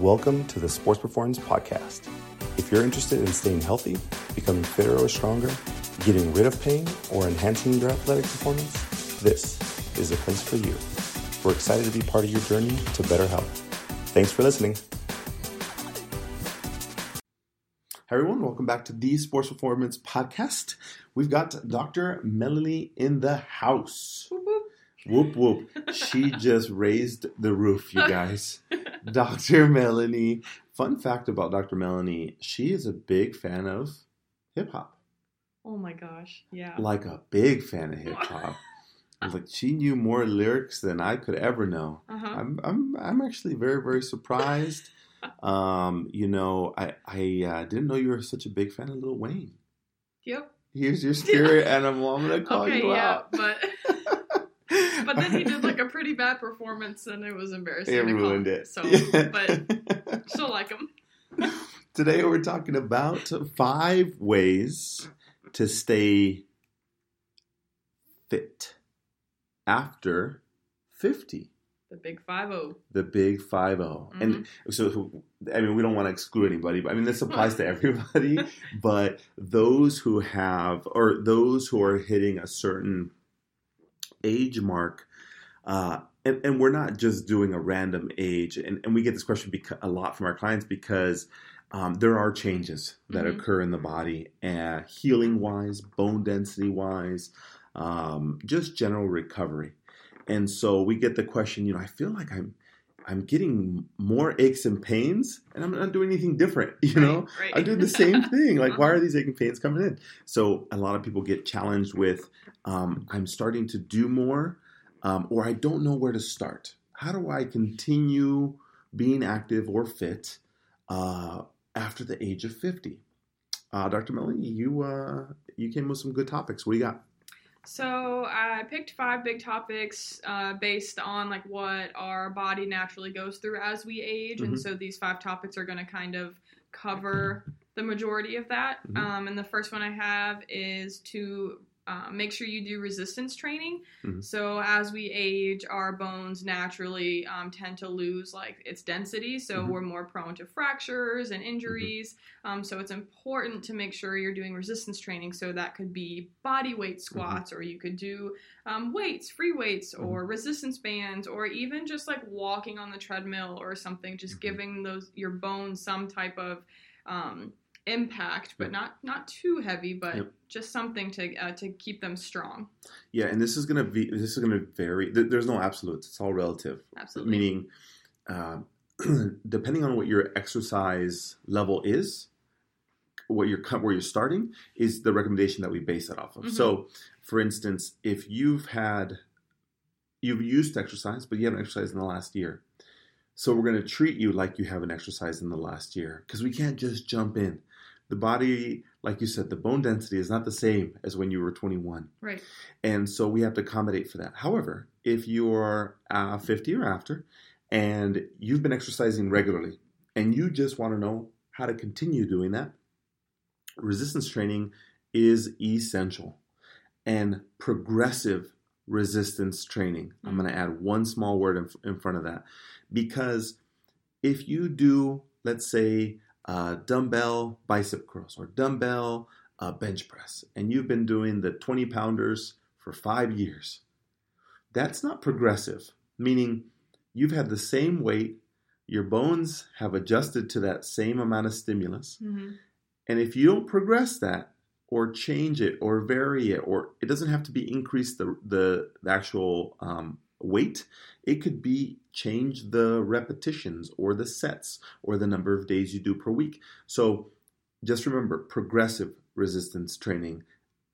Welcome to the Sports Performance Podcast. If you're interested in staying healthy, becoming fitter or stronger, getting rid of pain, or enhancing your athletic performance, this is the place for you. We're excited to be part of your journey to better health. Thanks for listening. Hi, everyone. Welcome back to the Sports Performance Podcast. We've got Dr. Melanie in the house. Whoop whoop. She just raised the roof, you guys. Dr. Melanie. Fun fact about Dr. Melanie, she is a big fan of hip hop. Oh my gosh, yeah. Like a big fan of hip hop. like she knew more lyrics than I could ever know. Uh-huh. I'm I'm I'm actually very very surprised. um, you know, I I uh, didn't know you were such a big fan of Lil Wayne. Yep. Here's your spirit animal. I'm gonna call okay, you yeah, out. but but then he did like a pretty bad performance, and it was embarrassing. it to call ruined it. So, Yeah. but still like him. Today we're talking about five ways to stay fit after 50. The big five oh. The big 5 And mm-hmm. so, I mean, we don't want to exclude anybody, but I mean, this applies to everybody. but those who have, or those who are hitting a certain age mark, uh, and, and we're not just doing a random age, and, and we get this question beca- a lot from our clients because um, there are changes that Mhm. occur in the body, uh, healing wise, bone density wise, um, just general recovery. And so we get the question, you know, I feel like I'm I'm getting more aches and pains, and I'm not doing anything different, you know. right, I do the same thing. Like, why Uh-huh. are these aching pains coming in? So a lot of people get challenged with, um, I'm starting to do more, um, or I don't know where to start. How do I continue being active or fit uh, after the age of 50? Uh, Dr. Melanie, you uh, you came with some good topics. What do you got? So I picked five big topics uh, based on like what our body naturally goes through as we age, Mhm. and so these five topics are going to kind of cover the majority of that. Mhm. Um, and the first one I have is to uh, make sure you do resistance training. Mhm. So as we age, our bones naturally um, tend to lose like its density, so Mhm. we're more prone to fractures and injuries. Um, so it's important to make sure you're doing resistance training. So that could be body weight squats, or you could do um, weights, free weights, or resistance bands, or even just like walking on the treadmill or something. Just giving those your bones some type of um, impact, but not not too heavy, but Yep. just something to uh, to keep them strong. Yeah, and this is gonna be this is gonna vary. There's no absolutes. It's all relative. Absolutely. Meaning, uh, depending on what your exercise level is, what you're where you're starting is the recommendation that we base it off of. Mhm. So, for instance, if you've had you've used to exercise, but you haven't exercised in the last year, so we're going to treat you like you haven't exercised in the last year because we can't just jump in. The body, like you said, the bone density is not the same as when you were 21. Right. And so we have to accommodate for that. However, if you're uh, 50 or after and you've been exercising regularly and you just want to know how to continue doing that, resistance training is essential. And progressive resistance training, I'm going to add one small word in, in front of that. Because if you do, let's say, uh, dumbbell bicep curls or dumbbell uh, bench press, and you've been doing the 20 pounders for five years, that's not progressive, meaning you've had the same weight, your bones have adjusted to that same amount of stimulus. hmm And if you don't progress that or change it or vary it, or it doesn't have to be increase the, the, the actual um, weight, it could be change the repetitions or the sets or the number of days you do per week. So just remember progressive resistance training.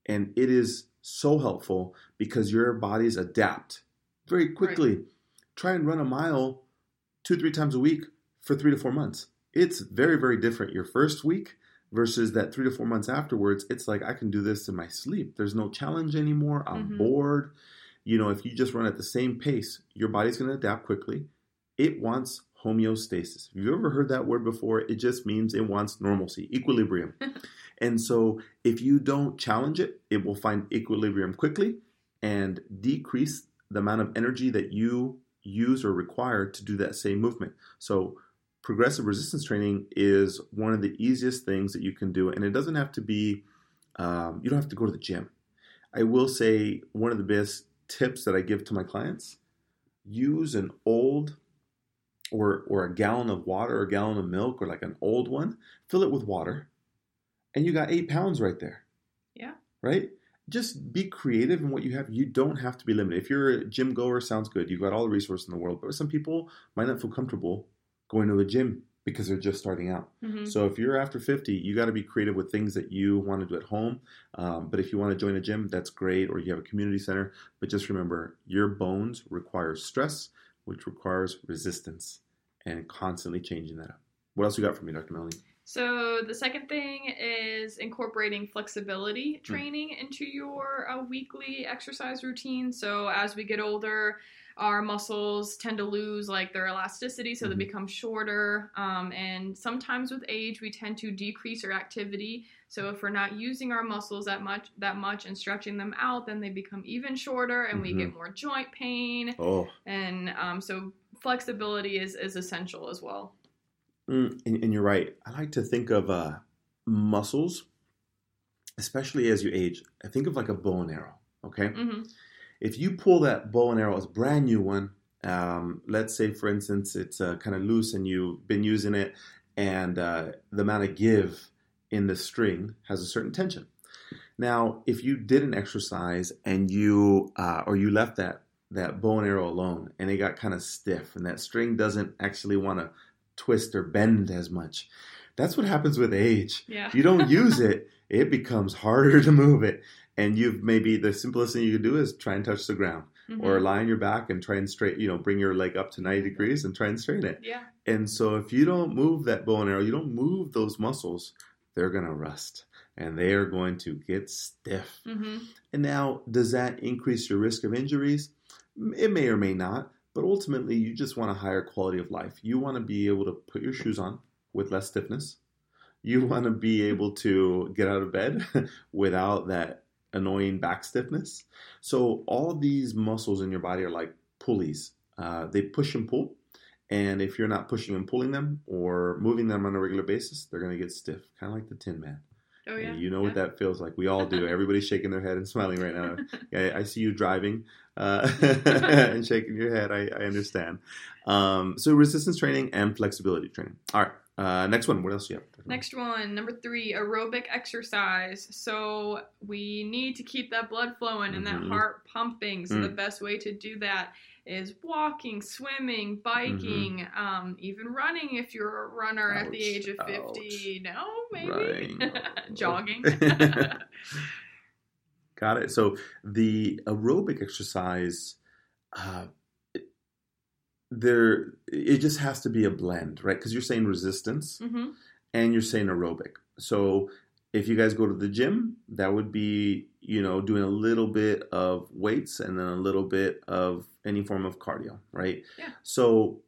And it is so helpful because your bodies adapt very quickly. Try and run a mile two, three times a week for three to four months. It's very, very different your first week versus that three to four months afterwards. It's like I can do this in my sleep. There's no challenge anymore. I'm Mhm. bored. You know, if you just run at the same pace, your body's going to adapt quickly. It wants homeostasis. Have you ever heard that word before? It just means it wants normalcy, equilibrium. and so if you don't challenge it, it will find equilibrium quickly and decrease the amount of energy that you use or require to do that same movement. So progressive resistance training is one of the easiest things that you can do, and it doesn't have to be. Um, you don't have to go to the gym. I will say one of the best tips that I give to my clients: use an old or or a gallon of water or a gallon of milk or like an old one, fill it with water, and you got eight pounds right there. Yeah. Right? Just be creative in what you have. You don't have to be limited. If you're a gym goer, sounds good. You've got all the resources in the world. But some people might not feel comfortable going to a gym because they're just starting out. Mhm. So if you're after 50, you got to be creative with things that you want to do at home. Um, but if you want to join a gym, that's great, or you have a community center. But just remember, your bones require stress, which requires resistance, and constantly changing that up. What else you got for me, Dr. Melanie? So the second thing is incorporating flexibility Hmm. training into your uh, weekly exercise routine. So as we get older, our muscles tend to lose like their elasticity, so Mhm. they become shorter. Um, and sometimes with age, we tend to decrease our activity. So if we're not using our muscles that much, that much, and stretching them out, then they become even shorter, and we Mhm. get more joint pain. Oh, And um, so flexibility is is essential as well. Mm, and, and you're right. I like to think of uh, muscles, especially as you age. I think of like a bow and arrow. Okay, hmm if you pull that bow and arrow it's a brand new one, um, let's say for instance it's uh, kind of loose and you've been using it, and uh, the amount of give in the string has a certain tension. Now, if you did an exercise and you uh, or you left that that bow and arrow alone and it got kind of stiff and that string doesn't actually want to twist or bend as much, that's what happens with age. Yeah. If you don't use it, it becomes harder to move it. And you've maybe the simplest thing you can do is try and touch the ground Mhm. or lie on your back and try and straight, you know, bring your leg up to 90 degrees and try and straighten it. yeah. And so if you don't move that bow and arrow, you don't move those muscles, they're going to rust and they are going to get stiff. hmm And now, does that increase your risk of injuries? It may or may not, but ultimately, you just want a higher quality of life. You want to be able to put your shoes on with less stiffness. You want to be able to get out of bed without that annoying back stiffness. So, all these muscles in your body are like pulleys, uh, they push and pull. And if you're not pushing and pulling them or moving them on a regular basis, they're going to get stiff, kind of like the Tin Man. Oh yeah. And you know what that feels like. We all do. Everybody's shaking their head and smiling right now. I, I see you driving uh, and shaking your head. I, I understand. Um, so resistance training and flexibility training. All right. Uh, next one. What else do you have? Next one, number three, aerobic exercise. So we need to keep that blood flowing and Mhm. that heart pumping. So the Mm. best way to do that is walking, swimming, biking, um, even running if you're a runner at the Mm-hmm. Age of 50. No, maybe. Jogging. Got it. So the aerobic exercise, uh, it- there it just has to be a blend, right? Because you're saying resistance. hmm and you're saying aerobic. So if you guys go to the gym, that would be, you know, doing a little bit of weights and then a little bit of any form of cardio, right? Yeah. So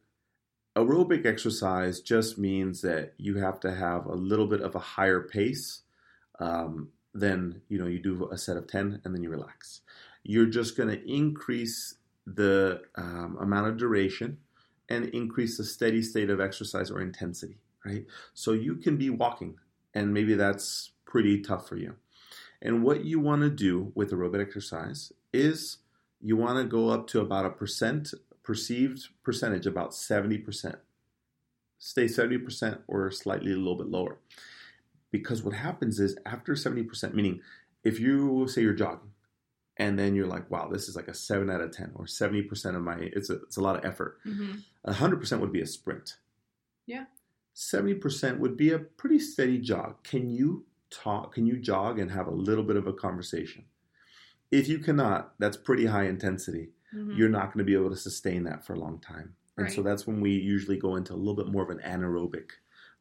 aerobic exercise just means that you have to have a little bit of a higher pace um, than, you know, you do a set of 10 and then you relax. You're just going to increase the um, amount of duration and increase the steady state of exercise or intensity right? So you can be walking, and maybe that's pretty tough for you. And what you want to do with aerobic exercise is you want to go up to about a percent, perceived percentage, about 70%. Stay 70% or slightly a little bit lower. Because what happens is after 70%, meaning if you say you're jogging, and then you're like, wow, this is like a 7 out of 10 or 70% of my, it's a, it's a lot of effort. hmm 100% would be a sprint. Yeah. 70% would be a pretty steady jog. Can you talk, can you jog and have a little bit of a conversation? If you cannot, that's pretty high intensity. hmm You're not going to be able to sustain that for a long time. And so that's when we usually go into a little bit more of an anaerobic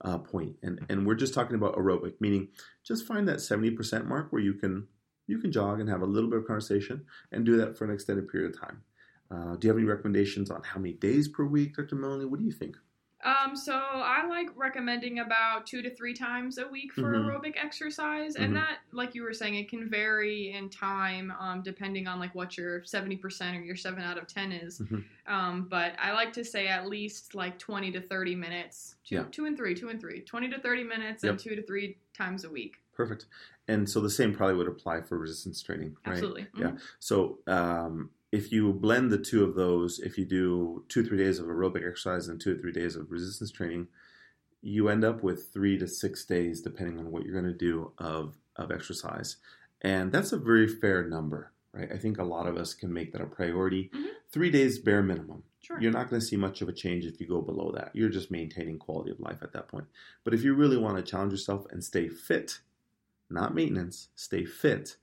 uh, point. And and we're just talking about aerobic, meaning just find that 70% mark where you can you can jog and have a little bit of conversation and do that for an extended period of time. Uh, do you have any recommendations on how many days per week, Dr. Melanie? What do you think? Um, so I like recommending about two to three times a week for Mhm. aerobic exercise, and that, like you were saying, it can vary in time um, depending on like what your seventy percent or your seven out of ten is. Mhm. Um, but I like to say at least like twenty to thirty minutes, two, Yeah. two and three, two and three, 20 to thirty minutes, Yep. and two to three times a week. Perfect. And so the same probably would apply for resistance training, right? Absolutely. Yeah. Mhm. So um, if you blend the two of those, if you do two three days of aerobic exercise and two or three days of resistance training, you end up with three to six days, depending on what you're going to do of of exercise, and that's a very fair number, right? I think a lot of us can make that a priority. Mhm. Three days bare minimum. Sure. You're not going to see much of a change if you go below that. You're just maintaining quality of life at that point. But if you really want to challenge yourself and stay fit, not maintenance, stay fit,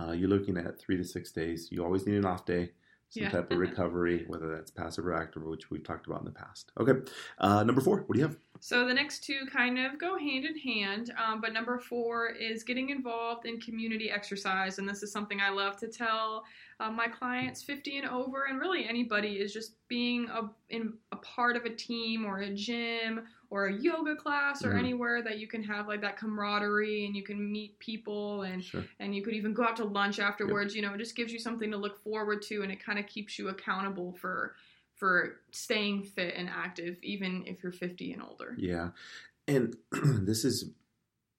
uh, you're looking at three to six days. You always need an off day, some Yeah. type of recovery, whether that's passive or active, which we've talked about in the past. Okay, uh, number four, what do you have? So the next two kind of go hand in hand, um, but number four is getting involved in community exercise, and this is something I love to tell uh, my clients 50 and over, and really anybody is just being a in a part of a team or a gym or a yoga class or Mhm. anywhere that you can have like that camaraderie and you can meet people and Sure. and you could even go out to lunch afterwards. You know, it just gives you something to look forward to, and it kind of keeps you accountable for for staying fit and active, even if you're 50 and older. Yeah, and this is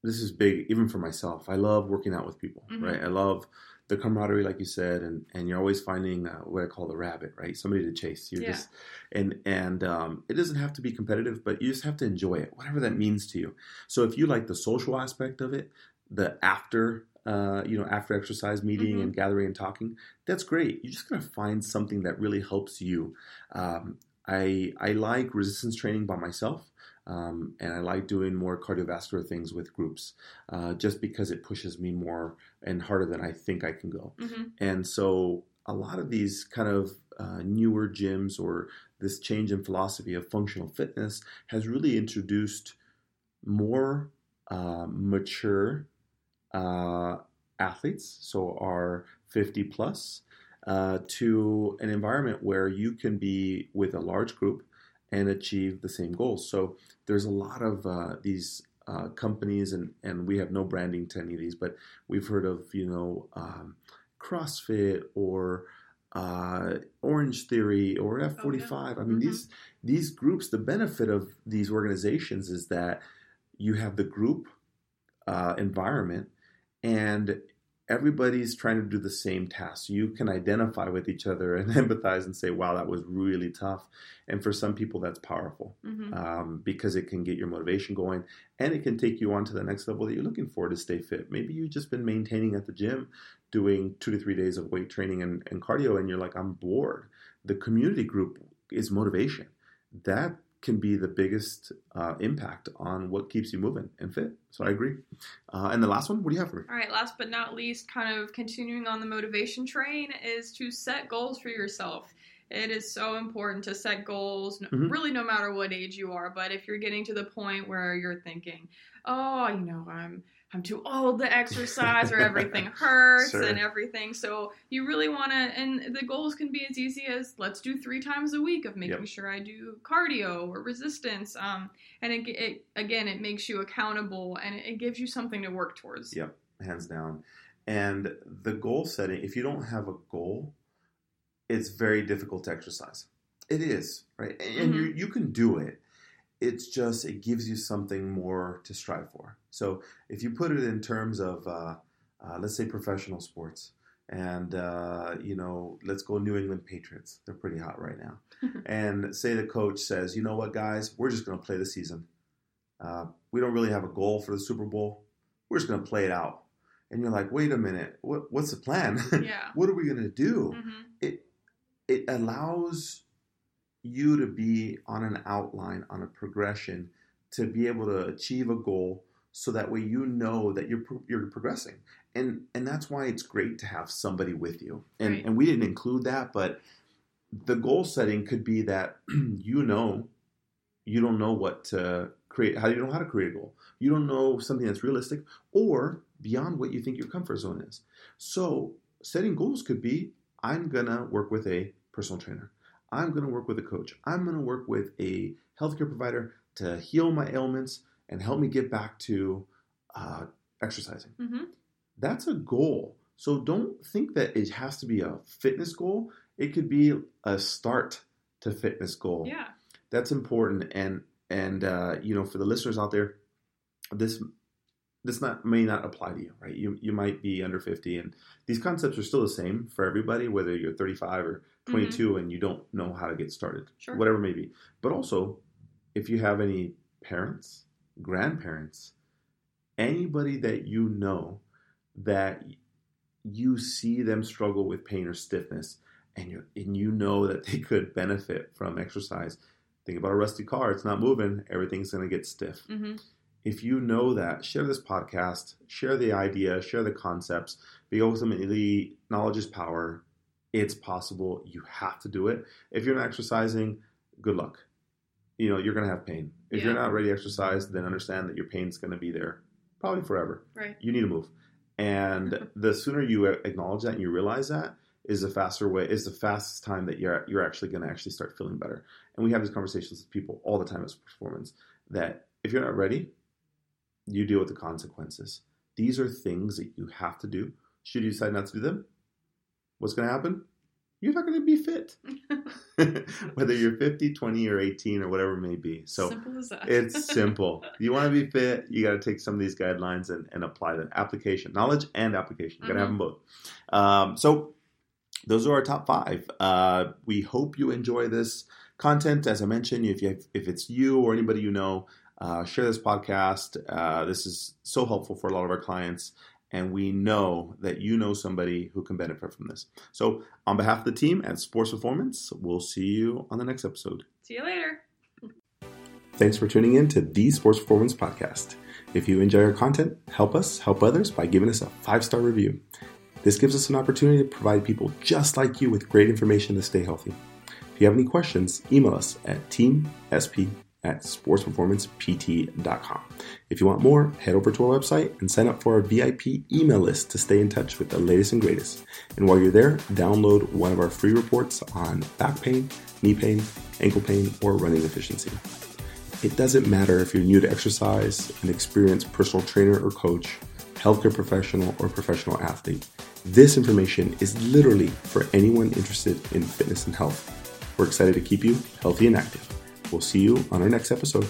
this is big even for myself. I love working out with people, Mhm. right? I love the camaraderie, like you said, and and you're always finding uh, what I call the rabbit, right? Somebody to chase. You're Yeah. just and and um, it doesn't have to be competitive, but you just have to enjoy it, whatever that means to you. So if you like the social aspect of it, the after. Uh, you know, after exercise meeting Mhm. and gathering and talking, that's great. You're just gotta find something that really helps you. Um, I I like resistance training by myself. Um, and I like doing more cardiovascular things with groups, uh, just because it pushes me more and harder than I think I can go. hmm And so, a lot of these kind of uh, newer gyms or this change in philosophy of functional fitness has really introduced more uh, mature uh, athletes, so our 50 plus, uh, to an environment where you can be with a large group and achieve the same goals. So there's a lot of uh, these uh, companies, and, and we have no branding to any of these, but we've heard of, you know, um, CrossFit or uh, Orange Theory or F45. I mean, Mhm. these these groups. The benefit of these organizations is that you have the group uh, environment, and everybody's trying to do the same task. You can identify with each other and empathize and say, "Wow, that was really tough." And for some people, that's powerful hmm um, because it can get your motivation going and it can take you on to the next level that you're looking for to stay fit. Maybe you've just been maintaining at the gym, doing two to three days of weight training and, and cardio, and you're like, I'm bored. The community group is motivation. That can be the biggest uh, impact on what keeps you moving and fit. So I agree. Uh, and the last one, what do you have for me? All right, last but not least, kind of continuing on the motivation train, is to set goals for yourself. It is so important to set goals, Mhm. really, no matter what age you are. But if you're getting to the point where you're thinking, "Oh, you know, I'm I'm too old to exercise, or everything hurts Sure. and everything," so you really want to. And the goals can be as easy as let's do three times a week of making Yep. sure I do cardio or resistance. Um, and it, it again, it makes you accountable and it, it gives you something to work towards. Yep, hands down. And the goal setting, if you don't have a goal, it's very difficult to exercise. It is, right? And you you can do it. It's just it gives you something more to strive for. So if you put it in terms of uh, uh, let's say professional sports, and uh, you know, let's go New England Patriots. They're pretty hot right now. and say the coach says, you know what, guys, we're just going to play the season. Uh, we don't really have a goal for the Super Bowl. We're just going to play it out. And you're like, wait a minute, what, what's the plan? Yeah. what are we going to do? hmm It it allows you to be on an outline, on a progression, to be able to achieve a goal, so that way you know that you're you're progressing. And and that's why it's great to have somebody with you. And Right. and we didn't include that, but the goal setting could be that you know you don't know what to create how do you know how to create a goal you don't know something that's realistic or beyond what you think your comfort zone is so setting goals could be i'm gonna work with a personal trainer I'm going to work with a coach. I'm going to work with a healthcare provider to heal my ailments and help me get back to uh, exercising. hmm That's a goal. So don't think that it has to be a fitness goal. It could be a start to fitness goal. Yeah. That's important. And and uh, you know, for the listeners out there, this this not may not apply to you, right? You you might be under 50 and these concepts are still the same for everybody, whether you're 35 or 22 and you don't know how to get started. Sure. Whatever it may be. But also, if you have any parents, grandparents, anybody that you know that you see them struggle with pain or stiffness and you and you know that they could benefit from exercise. Think about a rusty car, it's not moving, everything's going to get stiff hmm if you know that, share this podcast, share the idea, share the concepts, because ultimately, knowledge is power. It's possible. You have to do it. If you're not exercising, good luck. You know, you're going to have pain. If you're not ready to exercise, then understand that your pain's going to be there probably forever. Right. You need to move. And the sooner you acknowledge that and you realize that is the faster way, is the fastest time that you're, you're actually going to actually start feeling better. And we have these conversations with people all the time as performance that if you're not ready, you deal with the consequences. These are things that you have to do. Should you decide not to do them, what's going to happen? You're not going to be fit. Whether you're 50, 20, or 18, or whatever it may be. So Simple as that. it's simple. You want to be fit, you got to take some of these guidelines and, and apply them. Application, knowledge and application. You got to have them both. Um, so those are our top five. Uh, we hope you enjoy this content. As I mentioned, if you have, if it's you or anybody you know, uh, share this podcast. Uh, this is so helpful for a lot of our clients, and we know that you know somebody who can benefit from this. So, on behalf of the team at Sports Performance, we'll see you on the next episode. See you later. Thanks for tuning in to the Sports Performance Podcast. If you enjoy our content, help us help others by giving us a five star review. This gives us an opportunity to provide people just like you with great information to stay healthy. If you have any questions, email us at teamsp at sportsperformancept.com. If you want more, head over to our website and sign up for our VIP email list to stay in touch with the latest and greatest. And while you're there, download one of our free reports on back pain, knee pain, ankle pain, or running efficiency. It doesn't matter if you're new to exercise, an experienced personal trainer or coach, healthcare professional, or professional athlete. This information is literally for anyone interested in fitness and health. We're excited to keep you healthy and active. We'll see you on our next episode.